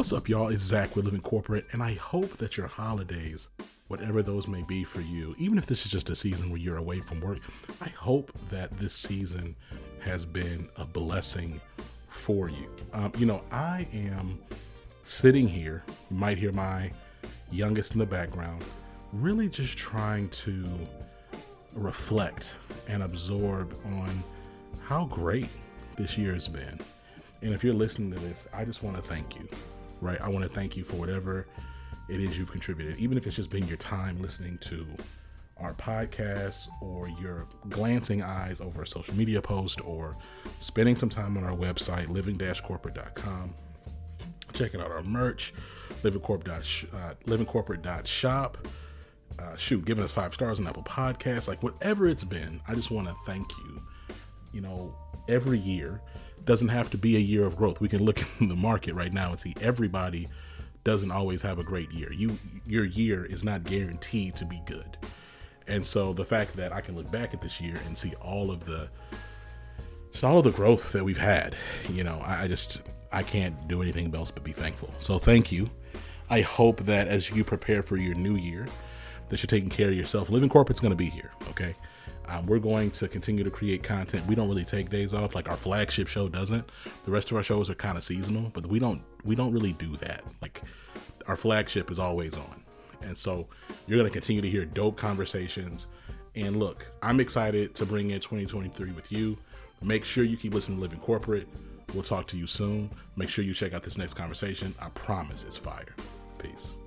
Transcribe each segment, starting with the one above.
What's up, y'all? It's Zach with Living Corporate, and I hope that your holidays, whatever those may be for you, even if this is just a season where you're away from work, I hope that this season has been a blessing for you. Um, you know, I am sitting here, you might hear my youngest in the background, really just trying to reflect and absorb on how great this year has been. And if you're listening to this, I just want to thank you right? I want to thank you for whatever it is you've contributed, even if it's just been your time listening to our podcast or your glancing eyes over a social media post or spending some time on our website, living-corporate.com. Checking out our merch, livingcorp. Uh, livingcorporate.shop. Uh, shoot, giving us five stars on Apple Podcasts, like whatever it's been, I just want to thank you. You know, every year doesn't have to be a year of growth. We can look in the market right now and see everybody doesn't always have a great year. You your year is not guaranteed to be good. And so the fact that I can look back at this year and see all of the just all of the growth that we've had, you know, I, I just I can't do anything else but be thankful. So thank you. I hope that as you prepare for your new year, that you're taking care of yourself. Living Corporate's going to be here, okay? Um, we're going to continue to create content. We don't really take days off, like our flagship show doesn't. The rest of our shows are kind of seasonal, but we don't we don't really do that. Like our flagship is always on, and so you're going to continue to hear dope conversations. And look, I'm excited to bring in 2023 with you. Make sure you keep listening to Living Corporate. We'll talk to you soon. Make sure you check out this next conversation. I promise it's fire. Peace.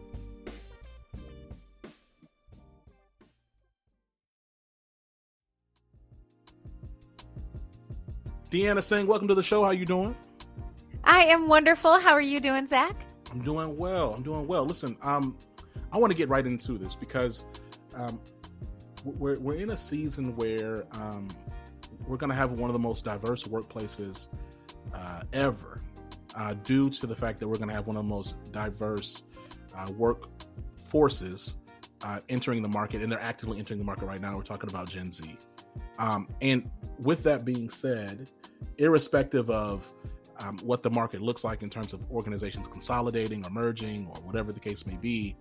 Deanna Singh, welcome to the show. How you doing? I am wonderful. How are you doing, Zach? I'm doing well. I'm doing well. Listen, um, I want to get right into this because um, we're we're in a season where um, we're going to have one of the most diverse workplaces uh, ever, uh, due to the fact that we're going to have one of the most diverse uh, work forces uh, entering the market, and they're actively entering the market right now. We're talking about Gen Z. Um, and with that being said, irrespective of um, what the market looks like in terms of organizations consolidating or merging or whatever the case may be,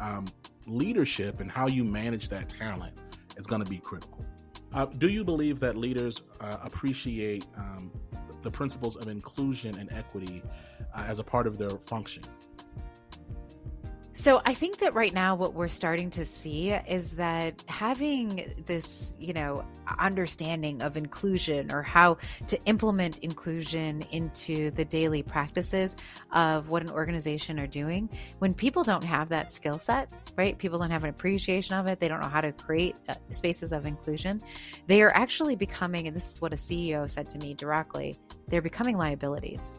um, leadership and how you manage that talent is going to be critical. Uh, do you believe that leaders uh, appreciate um, the principles of inclusion and equity uh, as a part of their function? So I think that right now what we're starting to see is that having this, you know, understanding of inclusion or how to implement inclusion into the daily practices of what an organization are doing, when people don't have that skill set, right? People don't have an appreciation of it, they don't know how to create uh, spaces of inclusion. They are actually becoming and this is what a CEO said to me directly, they're becoming liabilities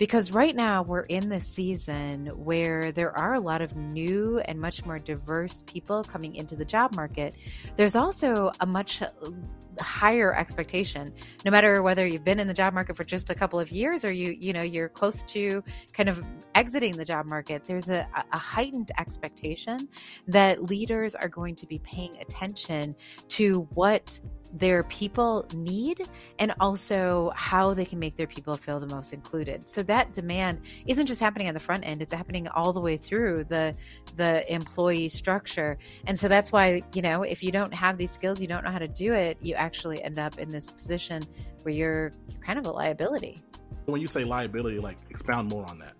because right now we're in this season where there are a lot of new and much more diverse people coming into the job market. There's also a much higher expectation no matter whether you've been in the job market for just a couple of years or you you know you're close to kind of exiting the job market there's a, a heightened expectation that leaders are going to be paying attention to what their people need and also how they can make their people feel the most included. So that demand isn't just happening on the front end, it's happening all the way through the the employee structure. And so that's why, you know, if you don't have these skills, you don't know how to do it, you actually end up in this position where you're you're kind of a liability. When you say liability, like expound more on that.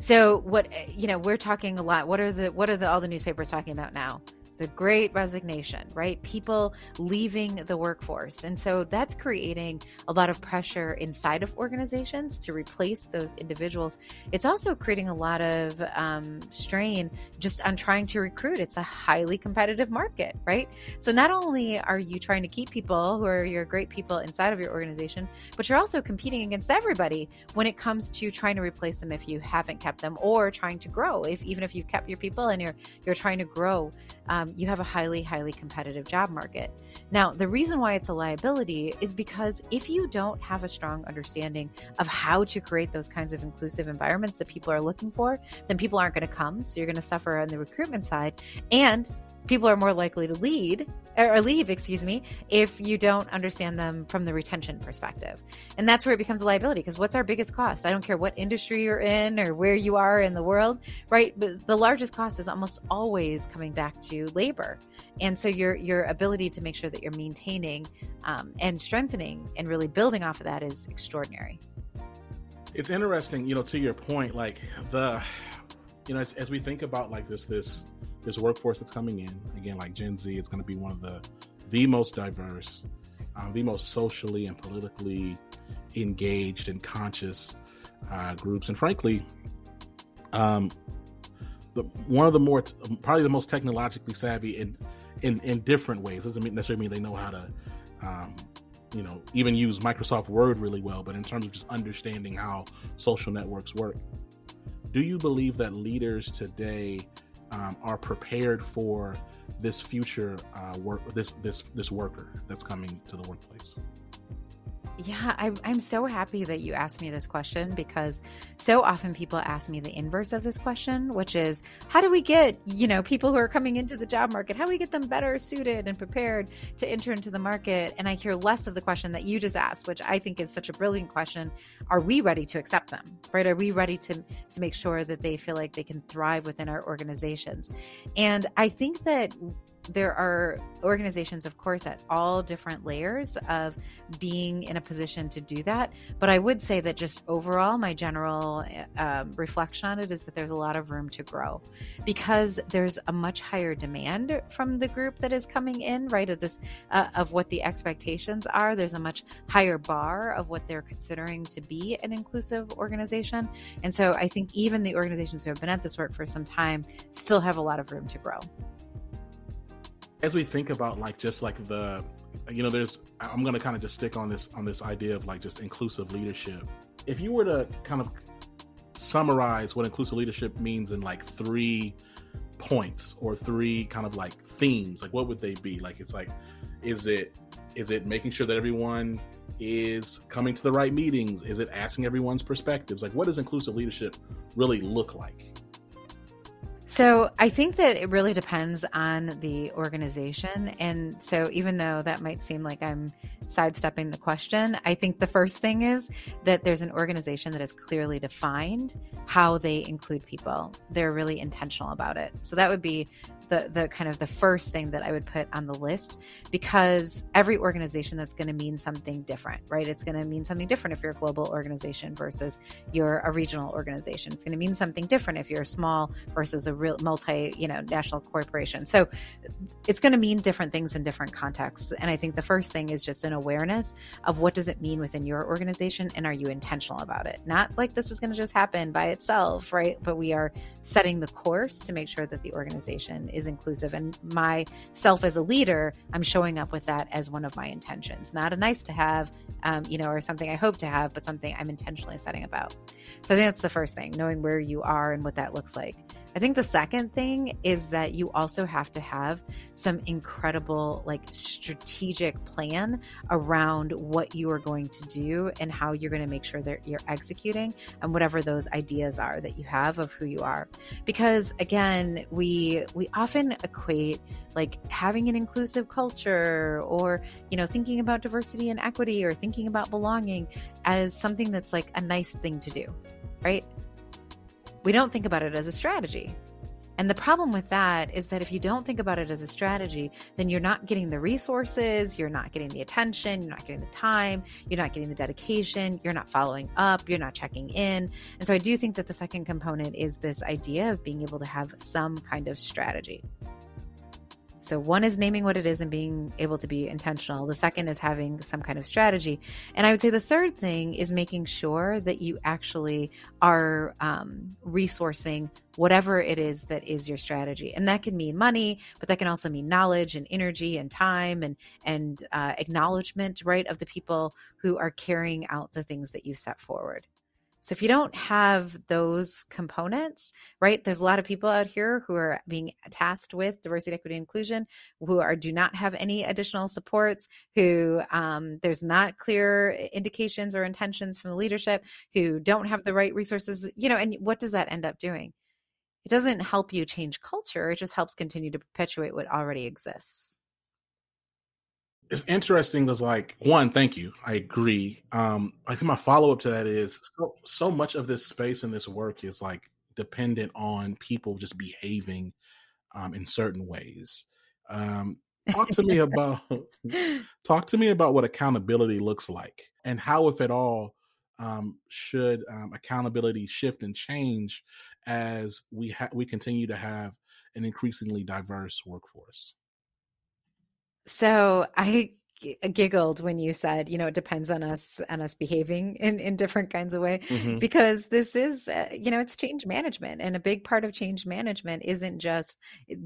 So what you know, we're talking a lot. What are the what are the all the newspapers talking about now? The great resignation, right? People leaving the workforce. And so that's creating a lot of pressure inside of organizations to replace those individuals. It's also creating a lot of um, strain just on trying to recruit. It's a highly competitive market, right? So not only are you trying to keep people who are your great people inside of your organization, but you're also competing against everybody when it comes to trying to replace them if you haven't kept them or trying to grow. If even if you've kept your people and you're you're trying to grow. Um, um, you have a highly, highly competitive job market. Now, the reason why it's a liability is because if you don't have a strong understanding of how to create those kinds of inclusive environments that people are looking for, then people aren't going to come. So you're going to suffer on the recruitment side. And people are more likely to lead or leave, excuse me, if you don't understand them from the retention perspective. And that's where it becomes a liability because what's our biggest cost? I don't care what industry you're in or where you are in the world, right? But the largest cost is almost always coming back to labor. And so your your ability to make sure that you're maintaining um, and strengthening and really building off of that is extraordinary. It's interesting, you know, to your point, like the, you know, as, as we think about like this, this, this workforce that's coming in. Again, like Gen Z, it's going to be one of the, the most diverse, um, the most socially and politically engaged and conscious uh, groups, and frankly, um, the, one of the more, probably the most technologically savvy in, in, in different ways. Doesn't necessarily mean they know how to um, you know even use Microsoft Word really well, but in terms of just understanding how social networks work, do you believe that leaders today um, are prepared for this future uh, work this this this worker that's coming to the workplace? Yeah, I'm, I'm so happy that you asked me this question because so often people ask me the inverse of this question, which is how do we get, you know, people who are coming into the job market, how do we get them better suited and prepared to enter into the market? And I hear less of the question that you just asked, which I think is such a brilliant question. Are we ready to accept them? Right? Are we ready to to make sure that they feel like they can thrive within our organizations? And I think that there are organizations, of course, at all different layers of being in a position to do that. But I would say that just overall, my general um, reflection on it is that there's a lot of room to grow because there's a much higher demand from the group that is coming in, right? Of this, uh, of what the expectations are. There's a much higher bar of what they're considering to be an inclusive organization. And so I think even the organizations who have been at this work for some time still have a lot of room to grow as we think about like just like the you know there's i'm gonna kind of just stick on this on this idea of like just inclusive leadership. If you were to kind of summarize what inclusive leadership means in like three points or three kind of like themes like what would they be? Like it's like is it is it making sure that everyone is coming to the right meetings? Is it asking everyone's perspectives? Like what does inclusive leadership really look like so I think that it really depends on the organization. And so even though that might seem like I'm sidestepping the question, I think the first thing is that there's an organization that has clearly defined how they include people. They're really intentional about it. So that would be the the kind of the first thing that I would put on the list because every organization that's going to mean something different, right? It's going to mean something different if you're a global organization versus you're a regional organization. It's going to mean something different if you're small versus a real multi, you know, national corporation. So it's going to mean different things in different contexts. And I think the first thing is just an awareness of what does it mean within your organization and are you intentional about it? Not like this is going to just happen by itself, right? But we are setting the course to make sure that the organization is inclusive. And myself as a leader, I'm showing up with that as one of my intentions, not a nice to have, um, you know, or something I hope to have, but something I'm intentionally setting about. So I think that's the first thing, knowing where you are and what that looks like. I think the second thing is that you also have to have some incredible, like, strategic plan around what you are going to do and how you're going to make sure that you're executing and whatever those ideas are that you have of who you are. Because again, we we often equate like having an inclusive culture or you know thinking about diversity and equity or thinking about belonging as something that's like a nice thing to do right we don't think about it as a strategy. And the problem with that is that if you don't think about it as a strategy, then you're not getting the resources, you're not getting the attention, you're not getting the time, you're not getting the dedication, you're not following up, you're not checking in. And so I do think that the second component is this idea of being able to have some kind of strategy. So, one is naming what it is and being able to be intentional. The second is having some kind of strategy. And I would say the third thing is making sure that you actually are um, resourcing whatever it is that is your strategy. And that can mean money, but that can also mean knowledge and energy and time and, and uh, acknowledgement, right, of the people who are carrying out the things that you set forward. So if you don't have those components, right, there's a lot of people out here who are being tasked with diversity, equity, inclusion, who are do not have any additional supports, who um, there's not clear indications or intentions from the leadership, who don't have the right resources, you know, and what does that end up doing? it doesn't help you change culture. It just helps continue to perpetuate what already exists. It's interesting because, like, one, thank you. I agree. Um, I think my follow up to that is so, so much of this space and this work is like dependent on people just behaving um, in certain ways. Um, talk to me about talk to me about what accountability looks like and how, if at all, um, should um, accountability shift and change as we ha- we continue to have an increasingly diverse workforce? So I giggled when you said, you know, it depends on us and us behaving in, in different kinds of way, mm-hmm. because this is, uh, you know, it's change management. And a big part of change management isn't just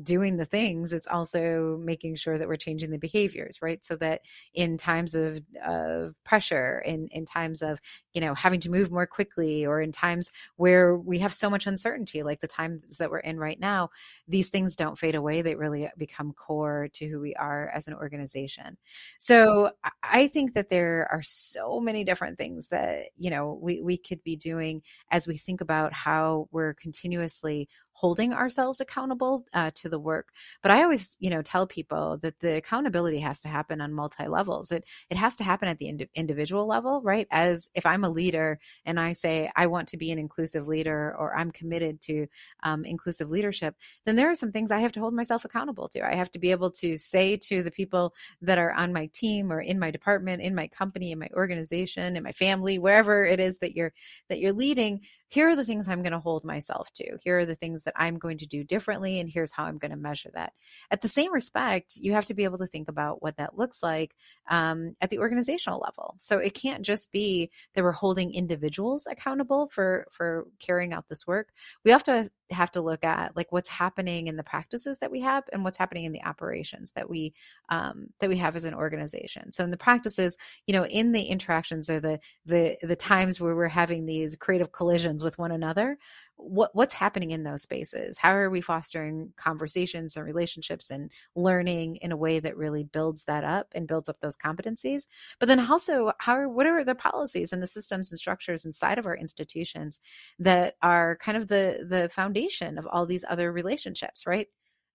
doing the things, it's also making sure that we're changing the behaviors, right? So that in times of, of pressure, in, in times of, you know, having to move more quickly, or in times where we have so much uncertainty, like the times that we're in right now, these things don't fade away. They really become core to who we are as an organization. So I think that there are so many different things that, you know, we, we could be doing as we think about how we're continuously holding ourselves accountable uh, to the work. But I always, you know, tell people that the accountability has to happen on multi levels. It it has to happen at the ind- individual level, right? As if I'm a leader and I say I want to be an inclusive leader or I'm committed to um, inclusive leadership, then there are some things I have to hold myself accountable to. I have to be able to say to the people that are on my team or in my department, in my company, in my organization, in my family, wherever it is that you're that you're leading here are the things I'm going to hold myself to. Here are the things that I'm going to do differently, and here's how I'm going to measure that. At the same respect, you have to be able to think about what that looks like um, at the organizational level. So it can't just be that we're holding individuals accountable for for carrying out this work. We have to have to look at like what's happening in the practices that we have and what's happening in the operations that we um, that we have as an organization. So in the practices, you know, in the interactions or the the the times where we're having these creative collisions with one another, what what's happening in those spaces how are we fostering conversations and relationships and learning in a way that really builds that up and builds up those competencies but then also how are what are the policies and the systems and structures inside of our institutions that are kind of the the foundation of all these other relationships right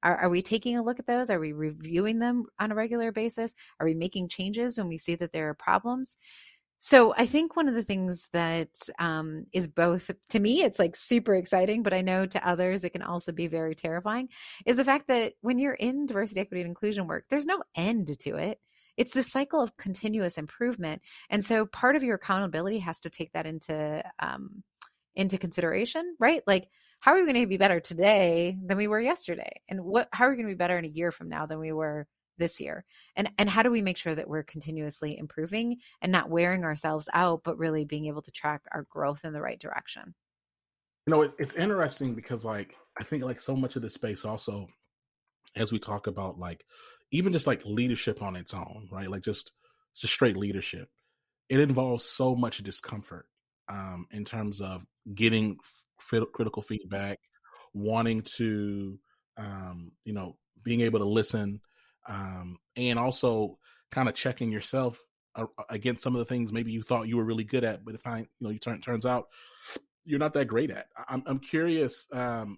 are, are, we taking a look at those? Are we reviewing them on a regular basis? Are we making changes when we see that there are problems? So I think one of the things that um, is both to me, it's like super exciting, but I know to others it can also be very terrifying. Is the fact that when you're in diversity, equity, and inclusion work, there's no end to it. It's the cycle of continuous improvement, and so part of your accountability has to take that into um, into consideration, right? Like, how are we going to be better today than we were yesterday, and what how are we going to be better in a year from now than we were this year. And and how do we make sure that we're continuously improving and not wearing ourselves out but really being able to track our growth in the right direction? You know it, it's interesting because like i think like so much of the space also as we talk about like even just like leadership on its own right? Like just just straight leadership. It involves so much discomfort um in terms of getting f- critical feedback wanting to um you know being able to listen um, and also kind of checking yourself against some of the things maybe you thought you were really good at, but if I, you know, you turn turns out you're not that great at. I'm I'm curious um,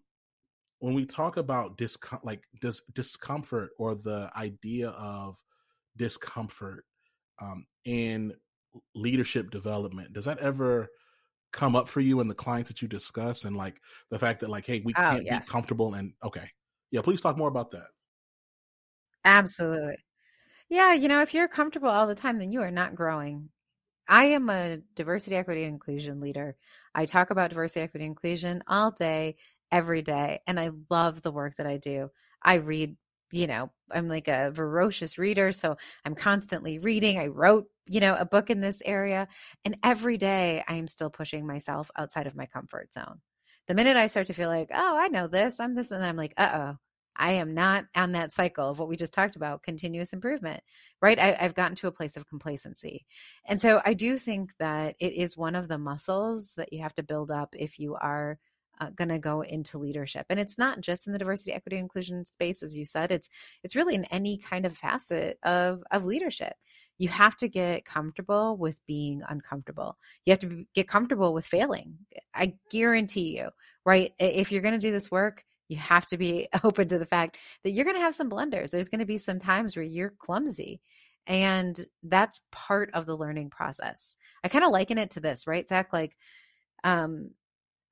when we talk about discom- like dis- discomfort or the idea of discomfort um, in leadership development. Does that ever come up for you in the clients that you discuss and like the fact that like, hey, we oh, can't yes. be comfortable and okay, yeah, please talk more about that. Absolutely. Yeah, you know, if you're comfortable all the time, then you are not growing. I am a diversity, equity, and inclusion leader. I talk about diversity, equity, and inclusion all day, every day, and I love the work that I do. I read, you know, I'm like a ferocious reader, so I'm constantly reading. I wrote, you know, a book in this area, and every day I am still pushing myself outside of my comfort zone. The minute I start to feel like, oh, I know this, I'm this, and then I'm like, uh oh, I am not on that cycle of what we just talked about, continuous improvement, right? I, have gotten to a place of complacency. And so I do think that it is one of the muscles that you have to build up if you are uh, going to go into leadership. And it's not just in the diversity equity inclusion space as you said. It's it's really in any kind of facet of of leadership. You have to get comfortable with being uncomfortable. You have to get comfortable with failing. I guarantee you right? If you're going to do this work you have to be open to the fact that you're going to have some blunders there's going to be some times where you're clumsy and that's part of the learning process i kind of liken it to this right zach like um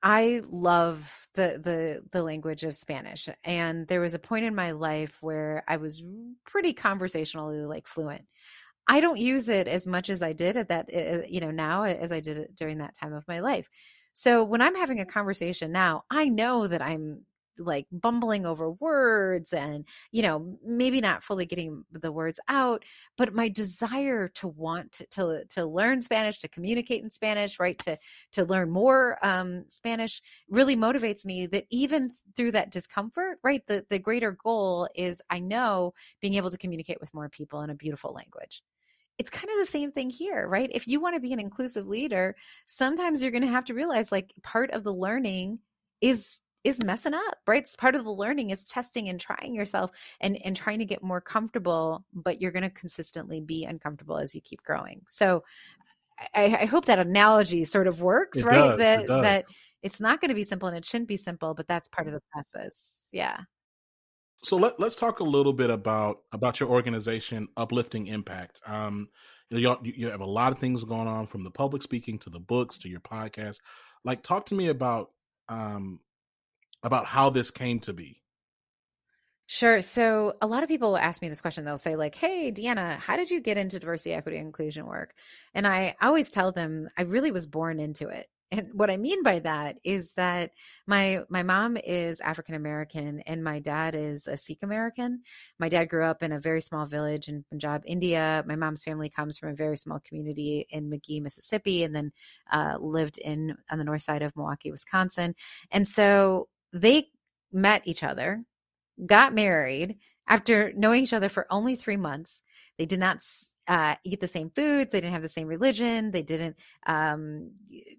I love the the the language of Spanish and there was a point in my life where I was pretty conversationally like fluent. I don't use it as much as I did at that eh, eh, you know now as I did it during that time of my life. So when I'm having a conversation now, I know that I'm like bumbling over words and you know maybe not fully getting the words out but my desire to want to to, learn spanish to communicate in spanish right to to learn more um, spanish really motivates me that even through that discomfort right the the greater goal is i know being able to communicate with more people in a beautiful language it's kind of the same thing here, right? If you want to be an inclusive leader, sometimes you're going to have to realize like part of the learning is is messing up right? It's part of the learning is testing and trying yourself and and trying to get more comfortable but you're going to consistently be uncomfortable as you keep growing. So i, I hope that analogy sort of works It right? does, that it that it's not going to be simple and it shouldn't be simple but that's part of the process. Yeah. So let, let's talk a little bit about about your organization, Uplifting Impact. Um, you, know, y'all- you you have a lot of things going on, from the public speaking to the books to your podcast. Like, talk to me about um, about how this came to be. Sure. So a lot of people ask me this question. They'll say, like, hey, Deanna, how did you get into diversity, equity, inclusion work? And I always tell them I really was born into it. And what I mean by that is that my my mom is African American and my dad is a Sikh American. My dad grew up in a very small village in Punjab, India. My mom's family comes from a very small community in Magee, Mississippi, and then uh, lived in on the north side of Milwaukee, Wisconsin. And so they met each other got married after knowing each other for only three months. They did not uh, eat the same foods. They didn't have the same religion. They didn't, um,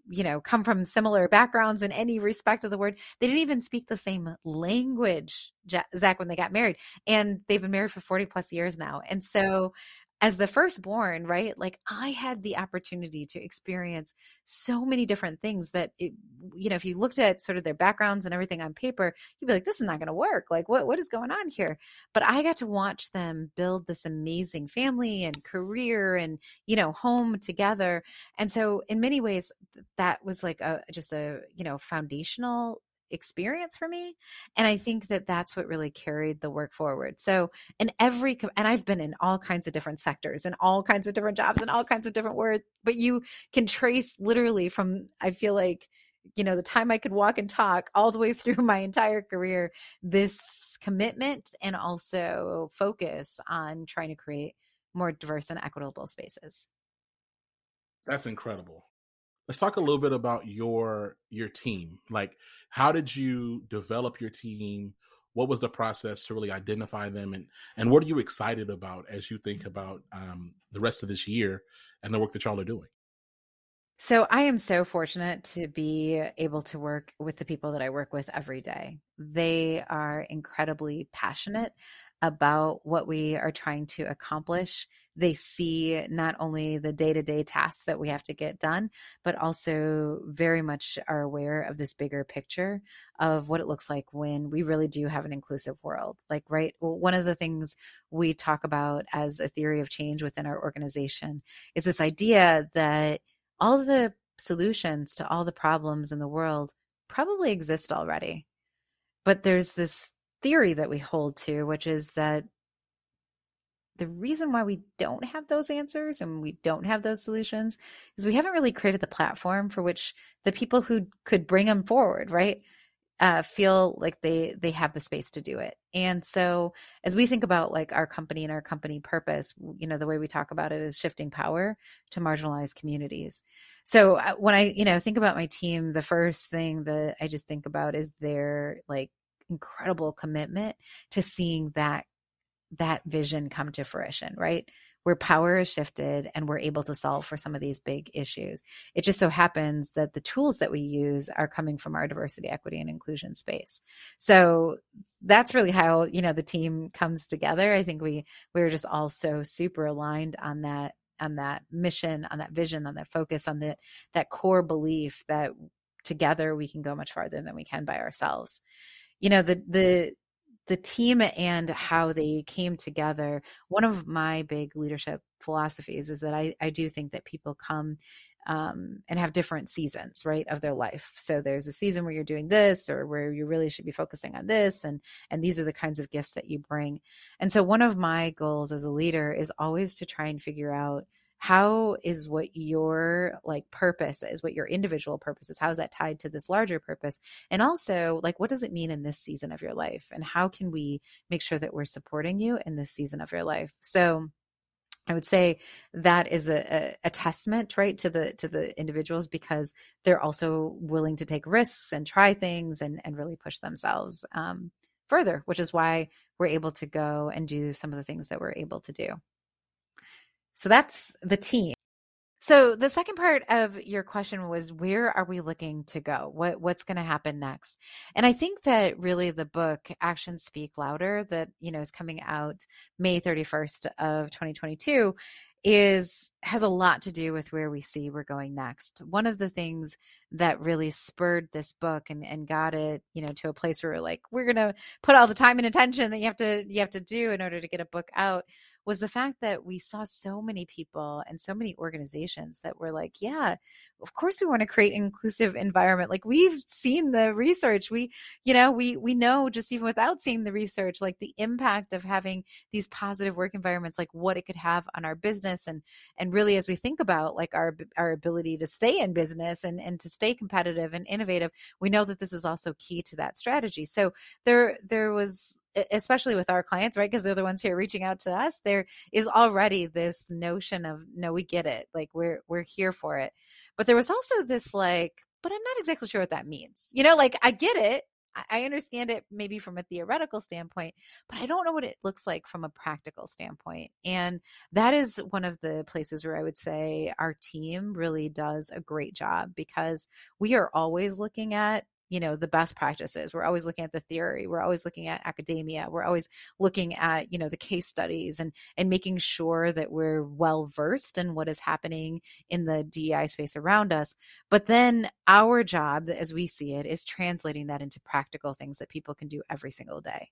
you know, come from similar backgrounds in any respect of the word. They didn't even speak the same language, Zach, when they got married. And they've been married for 40 plus years now. And so, as the firstborn, right, like I had the opportunity to experience so many different things that, it, you know, if you looked at sort of their backgrounds and everything on paper, you'd be like, this is not going to work. Like, what, what is going on here? But I got to watch them build this amazing family and career and, you know, home together. And so, in many ways, that was like a just a, you know, foundational experience for me and i think that that's what really carried the work forward so in every and i've been in all kinds of different sectors and all kinds of different jobs and all kinds of different words but you can trace literally from i feel like you know the time i could walk and talk all the way through my entire career this commitment and also focus on trying to create more diverse and equitable spaces That's incredible. Let's talk a little bit about your your team. Like, how did you develop your team? What was the process to really identify them, and and what are you excited about as you think about um, the rest of this year and the work that y'all are doing? So I am so fortunate to be able to work with the people that I work with every day. They are incredibly passionate about what we are trying to accomplish. They see not only the day to day tasks that we have to get done, but also very much are aware of this bigger picture of what it looks like when we really do have an inclusive world. Like, right, well, one of the things we talk about as a theory of change within our organization is this idea that all the solutions to all the problems in the world probably exist already. But there's this theory that we hold to, which is that the reason why we don't have those answers and we don't have those solutions is we haven't really created the platform for which the people who could bring them forward, right? Uh, feel like they they have the space to do it and so as we think about like our company and our company purpose you know the way we talk about it is shifting power to marginalized communities so uh, when i you know think about my team the first thing that i just think about is their like incredible commitment to seeing that that vision come to fruition right where power is shifted and we're able to solve for some of these big issues. It just so happens that the tools that we use are coming from our diversity, equity, and inclusion space. So that's really how, you know, the team comes together. I think we we are just all so super aligned on that on that mission, on that vision, on that focus, on that that core belief that together we can go much farther than we can by ourselves. You know, the the the team and how they came together one of my big leadership philosophies is that i, I do think that people come um, and have different seasons right of their life. So there's a season where you're doing this or where you really should be focusing on this and and these are the kinds of gifts that you bring. And so one of my goals as a leader is always to try and figure out how is what your like purpose is what your individual purpose is how is that tied to this larger purpose? And also like what does it mean in this season of your life? And how can we make sure that we're supporting you in this season of your life? So I would say that is a, a, a, testament, right, to the to the individuals because they're also willing to take risks and try things and and really push themselves um, further, which is why we're able to go and do some of the things that we're able to do. So that's the team. So the second part of your question was where are we looking to go? What what's going to happen next? And I think that really the book Actions Speak Louder that, you know, is coming out May 31st of 2022 is has a lot to do with where we see we're going next. One of the things that really spurred this book and, and got it, you know, to a place where we're like, we're gonna put all the time and attention that you have to you have to do in order to get a book out was the fact that we saw so many people and so many organizations that were like, yeah, of course we want to create an inclusive environment. Like we've seen the research. We, you know, we we know just even without seeing the research, like the impact of having these positive work environments, like what it could have on our business and and really as we think about like our our ability to stay in business and and to stay competitive and innovative, we know that this is also key to that strategy. So there there was especially with our clients, right? Because they're the ones who are reaching out to us. There is already this notion of, no, we get it. Like we're we're here for it. But there was also this like, but I'm not exactly sure what that means. You know, like I get it. I understand it maybe from a theoretical standpoint, but I don't know what it looks like from a practical standpoint. And that is one of the places where I would say our team really does a great job because we are always looking at you know the best practices. We're always looking at the theory we're always looking at academia we're always looking at you know the case studies and and making sure that we're well versed in what is happening in the DEI space around us. But then our job as we see it is translating that into practical things that people can do every single day.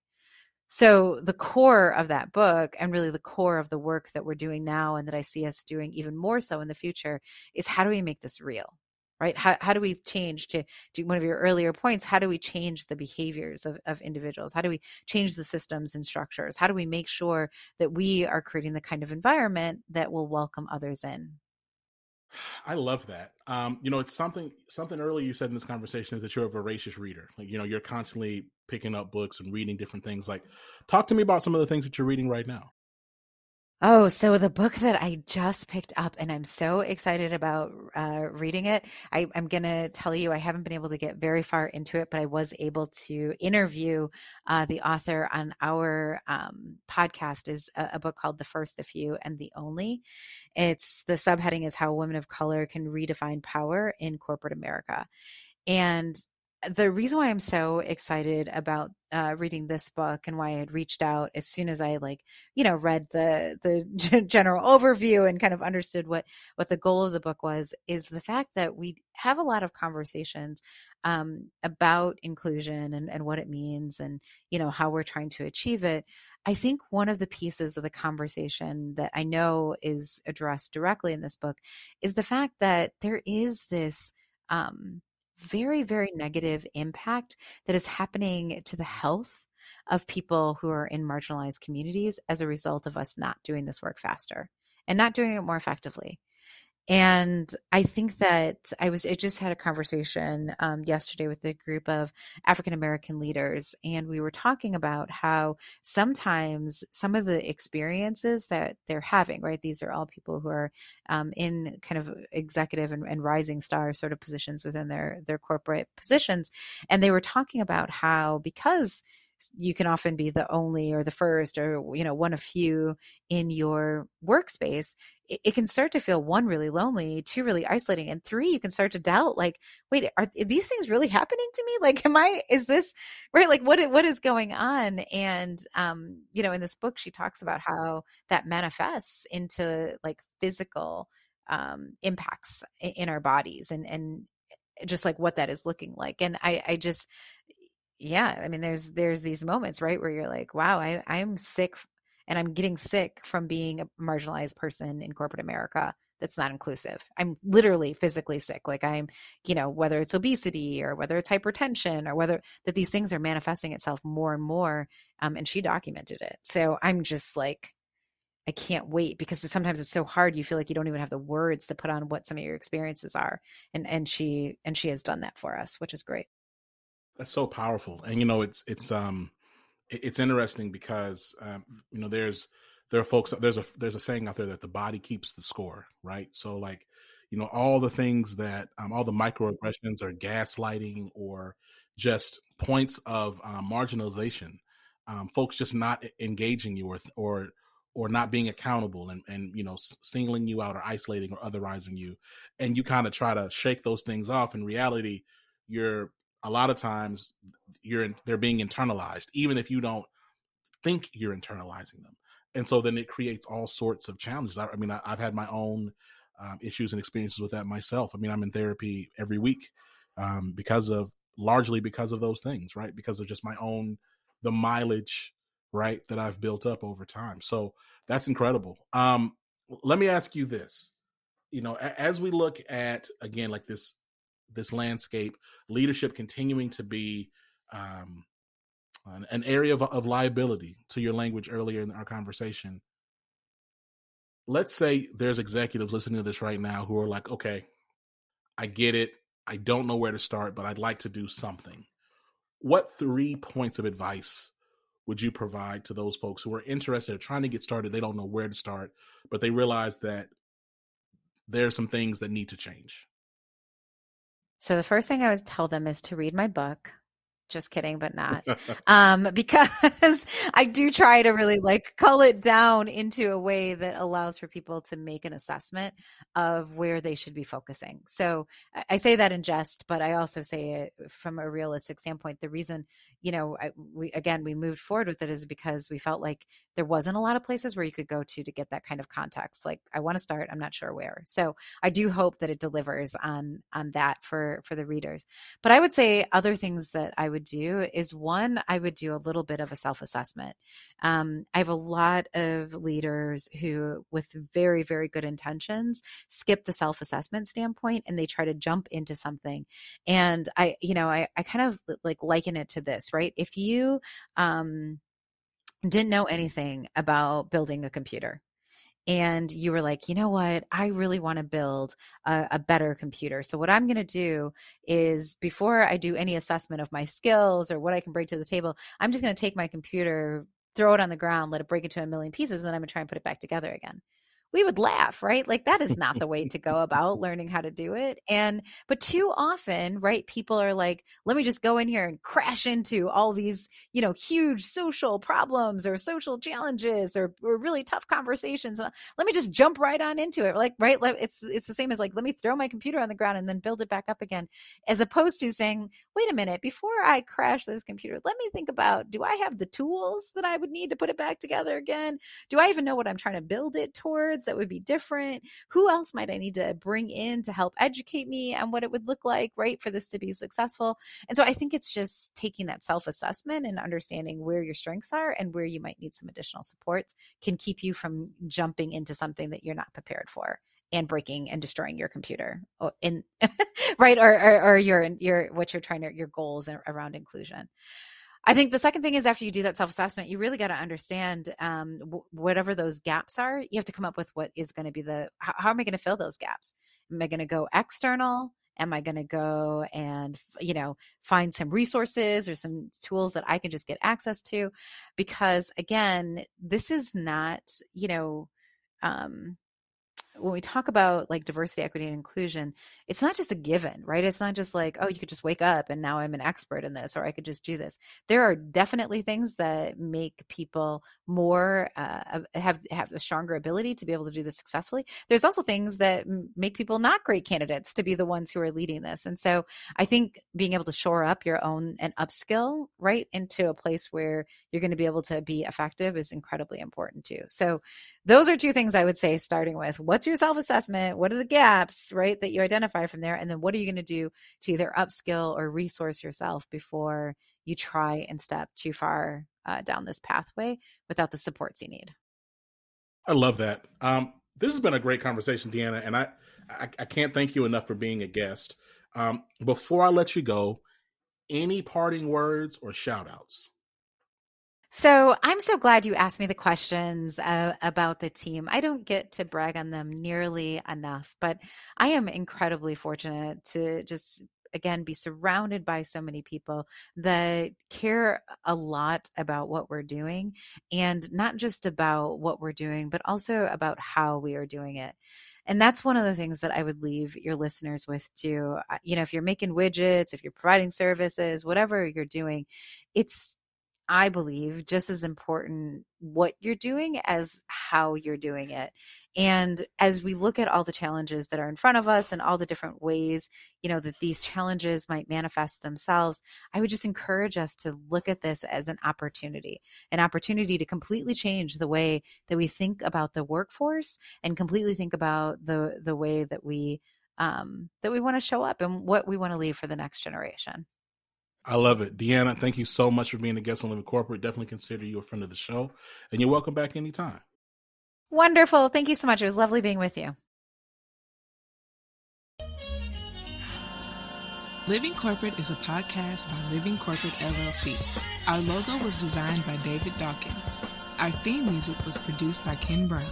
So the core of that book and really the core of the work that we're doing now and that I see us doing even more so in the future is how do we make this real right how, how do we change to, to one of your earlier points how do we change the behaviors of, of individuals how do we change the systems and structures how do we make sure that we are creating the kind of environment that will welcome others in I love that. Um, you know, it's something something earlier you said in this conversation is that you're a voracious reader. Like, you know, you're constantly picking up books and reading different things. Like, talk to me about some of the things that you're reading right now. Oh, so the book that I just picked up, and I'm so excited about uh, reading it. I, am going to tell you, I haven't been able to get very far into it, but I was able to interview uh, the author on our um, podcast. Is a, a, book called "The First, the Few, and the Only." It's the subheading is "How Women of Color Can Redefine Power in Corporate America," and the reason why I'm so excited about uh, reading this book and why I had reached out as soon as I like, you know, read the the general overview and kind of understood what what the goal of the book was is the fact that we have a lot of conversations um, about inclusion and, and what it means and you know how we're trying to achieve it. I think one of the pieces of the conversation that I know is addressed directly in this book is the fact that there is this um, very, very negative impact that is happening to the health of people who are in marginalized communities as a result of us not doing this work faster and not doing it more effectively. And I think that I was, I just had a conversation um, yesterday with a group of African American leaders, and we were talking about how sometimes some of the experiences that they're having, right? These are all people who are um, in kind of executive and, and rising star sort of positions within their their corporate positions, and they were talking about how because you can often be the only or the first or you know one of few in your workspace it, it, can start to feel one really lonely two really isolating and three you can start to doubt like wait are these things really happening to me? Like am i is this right? Like what what is going on? And um you know in this book she talks about how that manifests into like physical um impacts in our bodies and and just like what that is looking like. And i i just yeah i mean there's there's these moments right where you're like wow i i'm sick and i'm getting sick from being a marginalized person in corporate america that's not inclusive i'm literally physically sick like i'm you know whether it's obesity or whether it's hypertension or whether that these things are manifesting itself more and more um, and she documented it so i'm just like I can't wait because sometimes it's so hard. You feel like you don't even have the words to put on what some of your experiences are. And and she and she has done that for us, which is great. That's so powerful. And you know, it's it's um it's interesting because um, you know there's there are folks there's a there's a saying out there that the body keeps the score, right? So like you know all the things that um, all the microaggressions or gaslighting or just points of um, marginalization, um, folks just not engaging you or or or not being accountable and, and you know singling you out or isolating or otherizing you and you kind of try to shake those things off in reality you're a lot of times you're they're being internalized even if you don't think you're internalizing them. And so then it creates all sorts of challenges. I, I mean I, have had my own um, issues and experiences with that myself. I mean i'm in therapy every week um, because of largely because of those things right? Because of just my own the mileage right that i've built up over time. So that's incredible. Um, let me ask you this: you know, as we look at again, like this this landscape, leadership continuing to be um, an area of, of liability to your language earlier in our conversation. Let's say there's executives listening to this right now who are like, okay, I get it. I don't know where to start, but I'd like to do something. What three points of advice would you provide to those folks who are interested in trying to get started? They don't know where to start, but they realize that there are some things that need to change. So the first thing I would tell them is to read my book. Just kidding, but not. um, because I do try to really like cull it down into a way that allows for people to make an assessment of where they should be focusing. So I say that in jest, but I also say it from a realistic standpoint. The reason, you know, I, we again we moved forward with it is because we felt like there wasn't a lot of places where you could go to to get that kind of context. Like I want to start, I'm not sure where. So I do hope that it delivers on on that for for the readers. But I would say other things that I would do is one, I would do a little bit of a self assessment. Um, I have a lot of leaders who, with very very good intentions, skip the self assessment standpoint and they try to jump into something. And I, you know, I I kind of like liken it to this, right? If you um didn't know anything about building a computer and you were like, you know what, I really want to build a, a, better computer. So, what I'm going to do is before I do any assessment of my skills or what I can bring to the table, I'm just going to take my computer, throw it on the ground, let it break into a million pieces, and then I'm going to try and put it back together again we would laugh, right? Like that is not the way to go about learning how to do it. And, but too often, right? People are like, let me just go in here and crash into all these, you know, huge social problems or social challenges or, or really tough conversations. Let me just jump right on into it. Like, right. It's, it's the same as like, let me throw my computer on the ground and then build it back up again, as opposed to saying, wait a minute, before I crash this computer, let me think about, do I have the tools that I would need to put it back together again? Do I even know what I'm trying to build it towards? That would be different? Who else might I need to bring in to help educate me on what it would look like, right, for this to be successful? And so I think it's just taking that self assessment and understanding where your strengths are and where you might need some additional supports can keep you from jumping into something that you're not prepared for and breaking and destroying your computer in right or, or, or your your what you're trying to your goals around inclusion I think the second thing is after you do that self assessment, you really got to understand um, w- whatever those gaps are. You have to come up with what is going to be the how, how am I going to fill those gaps? Am I going to go external? Am I going to go and you know find some resources or some tools that I can just get access to? Because again, this is not you know um, when we talk about like diversity, equity, and inclusion, it's not just a given, right? It's not just like, oh, you could just wake up and now I'm an expert in this, or I could just do this. There are definitely things that make people more uh, have have a stronger ability to be able to do this successfully. There's also things that make people not great candidates to be the ones who are leading this. And so I think being able to shore up your own and upskill right into a place where you're going to be able to be effective is incredibly important too. So those are two things I would say starting with your self assessment? What are the gaps, right, that you identify from there? And then what are you going to do to either upskill or resource yourself before you try and step too far uh, down this pathway without the supports you need? I love that. Um, this has been a great conversation, Deanna, and I, I, I can't thank you enough for being a guest. Um, before I let you go, any parting words or shout outs? So I'm so glad you asked me the questions uh, about the team. I don't get to brag on them nearly enough, but I am incredibly fortunate to just again be surrounded by so many people that care a lot about what we're doing and not just about what we're doing but also about how we are doing it and that's one of the things that i would leave your listeners with too you know if you're making widgets if you're providing services whatever you're doing it's I believe, just as important what you're doing as how you're doing it. And as we look at all the challenges that are in front of us and all the different ways, you know, that these challenges might manifest themselves, I would just encourage us to look at this as an opportunity, an opportunity to completely change the way that we think about the workforce and completely think about the the way that we um, that we want to show up and what we want to leave for the next generation. I love it. Deanna, thank you so much for being a guest on Living Corporate. Definitely consider you a friend of the show. And you're welcome back anytime. Wonderful. Thank you so much. It was lovely being with you. Living Corporate is a podcast by Living Corporate LLC. Our logo was designed by David Dawkins. Our theme music was produced by Ken Brown.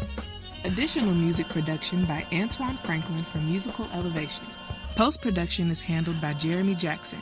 Additional music production by Antoine Franklin for Musical Elevation. Post production is handled by Jeremy Jackson.